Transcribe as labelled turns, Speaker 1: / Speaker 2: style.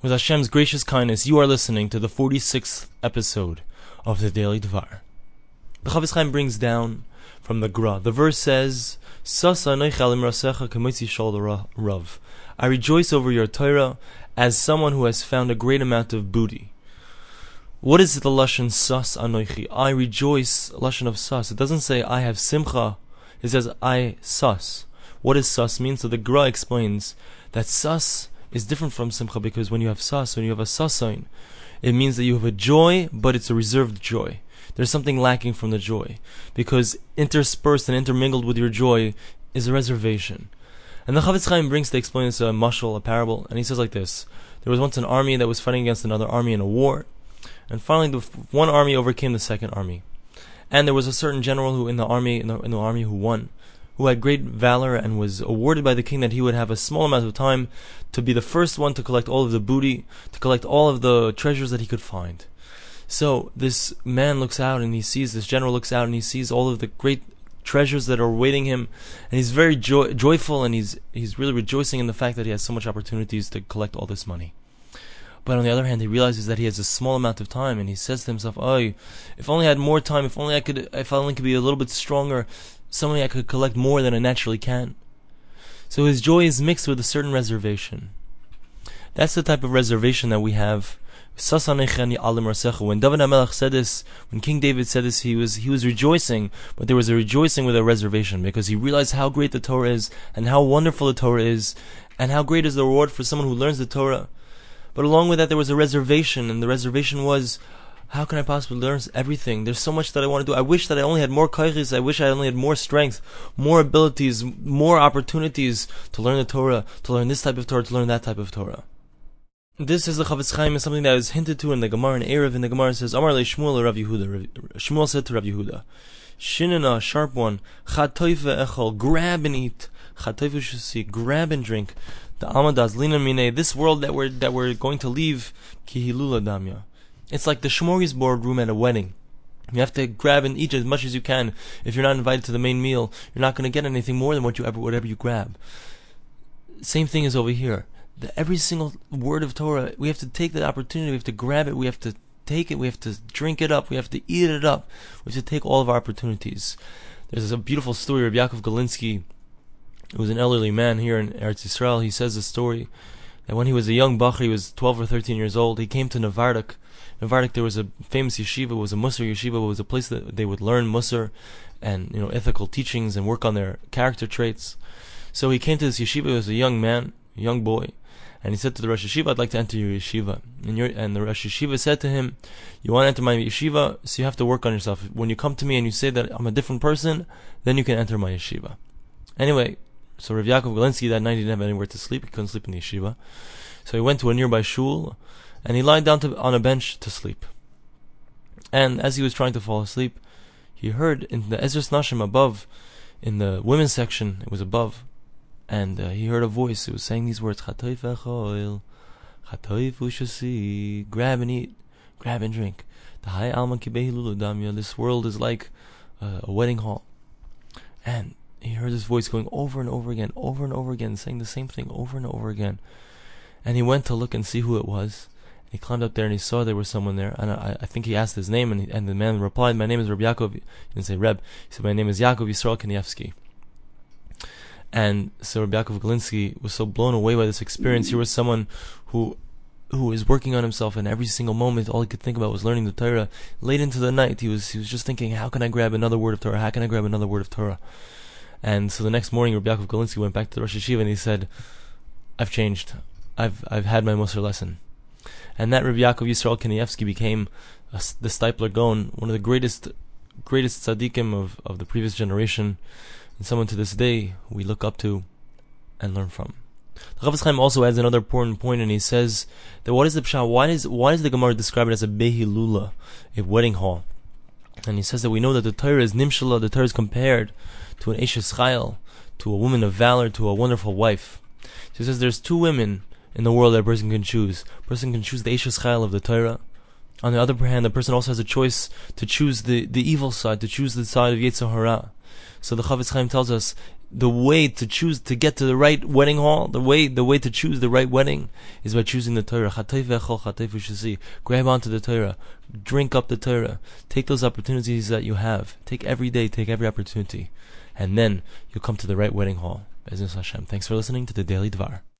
Speaker 1: With Hashem's gracious kindness, you are listening to the 46th episode of the Daily Dvar. The Chafetz Chaim brings down from the Gra. The verse says, rav. I rejoice over your Torah as someone who has found a great amount of booty. What is the lashon sas anoichi? I rejoice, lashon of sas. It doesn't say I have simcha. It says I sas. What does sas mean? So the Gra explains that sas is different from simcha because when you have sas, when you have a sasain, it means that you have a joy, but it's a reserved joy. There's something lacking from the joy because interspersed and intermingled with your joy is a reservation. And the Chafetz Chaim brings to explain this uh, a mushal, a parable, and he says like this: There was once an army that was fighting against another army in a war, and finally the one army overcame the second army, and there was a certain general who in the army in the, in the army who won who had great valor and was awarded by the king that he would have a small amount of time to be the first one to collect all of the booty, to collect all of the treasures that he could find. So this man looks out and he sees, this general looks out and he sees all of the great treasures that are awaiting him, and he's very joy- joyful and he's he's really rejoicing in the fact that he has so much opportunities to collect all this money. But on the other hand, he realizes that he has a small amount of time, and he says to himself, "Oh, if only I had more time. If only I could. If I only could be a little bit stronger something I could collect more than I naturally can. So his joy is mixed with a certain reservation. That's the type of reservation that we have. When David HaMelech said this, when King David said this, he was he was rejoicing, but there was a rejoicing with a reservation because he realized how great the Torah is and how wonderful the Torah is, and how great is the reward for someone who learns the Torah. But along with that, there was a reservation, and the reservation was, how can I possibly learn everything? There's so much that I want to do. I wish that I only had more kaiches. I wish I only had more strength, more abilities, more opportunities to learn the Torah, to learn this type of Torah, to learn that type of Torah. This is the Chafetz Chaim is something that is hinted to in the Gemara in Eruvin. In the Gemara says, Amar le Shmuel Rav Yehuda. Shmuel said to Rav Yehuda, Shinana, sharp one, chatoife echol, grab and eat. Chatoife see, grab and drink. The Amadaz lina mine, this world that we're that we're going to leave, kihilula damya. It's like the smorgasbord room at a wedding. You have to grab and eat as much as you can. If you're not invited to the main meal, you're not going to get anything more than what you ever, whatever you grab. Same thing is over here. The, every single word of Torah, we have to take that opportunity. We have to grab it. We have to take it. We have to drink it up. We have to eat it up. We have to take all of our opportunities. There's a beautiful story of Yaakov Galinsky, who was an elderly man here in Eretz Yisrael. He says a story that when he was a young bach, he was 12 or 13 years old, he came to Navardik in there was a famous yeshiva, it was a Musar yeshiva, it was a place that they would learn Musar and you know ethical teachings and work on their character traits. So he came to this yeshiva as a young man, a young boy, and he said to the Rosh Yeshiva, "I'd like to enter your yeshiva." And, your, and the Rosh Yeshiva said to him, "You want to enter my yeshiva, so you have to work on yourself. When you come to me and you say that I'm a different person, then you can enter my yeshiva." Anyway, so Rav Yaakov Galinsky that night he didn't have anywhere to sleep. He couldn't sleep in the yeshiva, so he went to a nearby shul and he lied down to, on a bench to sleep. And as he was trying to fall asleep, he heard in the Ezras Nashim above, in the women's section, it was above, and uh, he heard a voice. It was saying these words: "Chatoif echoil, chatoif ushasi, grab and eat, grab and drink." The high alma damya. This world is like uh, a wedding hall, and he heard this voice going over and over again, over and over again, saying the same thing over and over again. And he went to look and see who it was, he climbed up there and he saw there was someone there. And I, I think he asked his name, and, he, and the man replied, "My name is Reb Yaakov." He didn't say Reb. He said, "My name is Yaakov Yisrael Kanievsky." And so Reb Yaakov Galinsky was so blown away by this experience. He was someone who who was working on himself, and every single moment, all he could think about was learning the Torah. Late into the night, he was he was just thinking, "How can I grab another word of Torah? How can I grab another word of Torah?" And so the next morning, Rabbi Yaakov Galinsky went back to the Rosh Yeshiva and he said, "I've changed. I've I've had my Musar lesson." and that Rabbi Yaakov Yisrael Kanievsky became a, the Steipler Gaon, one of the greatest greatest tzaddikim of, of the previous generation, and someone to this day we look up to and learn from. The Chafetz Chaim also adds another important point, and he says that what is the? Why is why the Gemara describe it as a behilula, a wedding hall? And he says that we know that the Torah is nimshala, the Torah is compared to an eshes chayil, to a woman of valor, to a wonderful wife. So he says there's two women in the world that a person can choose. A person can choose the Eshes Chayil of the Torah. On the other hand, the person also has a choice to choose the, the evil side, to choose the side of Yetzer Hara. So the Chafetz Chaim tells us, the way to choose to get to the right wedding hall, the way the way to choose the right wedding is by choosing the Torah. Grab onto the Torah, drink up the Torah, take those opportunities that you have, take every day, take every opportunity, and then you'll come to the right wedding hall. Hashem. Thanks for listening to the Daily Dvar.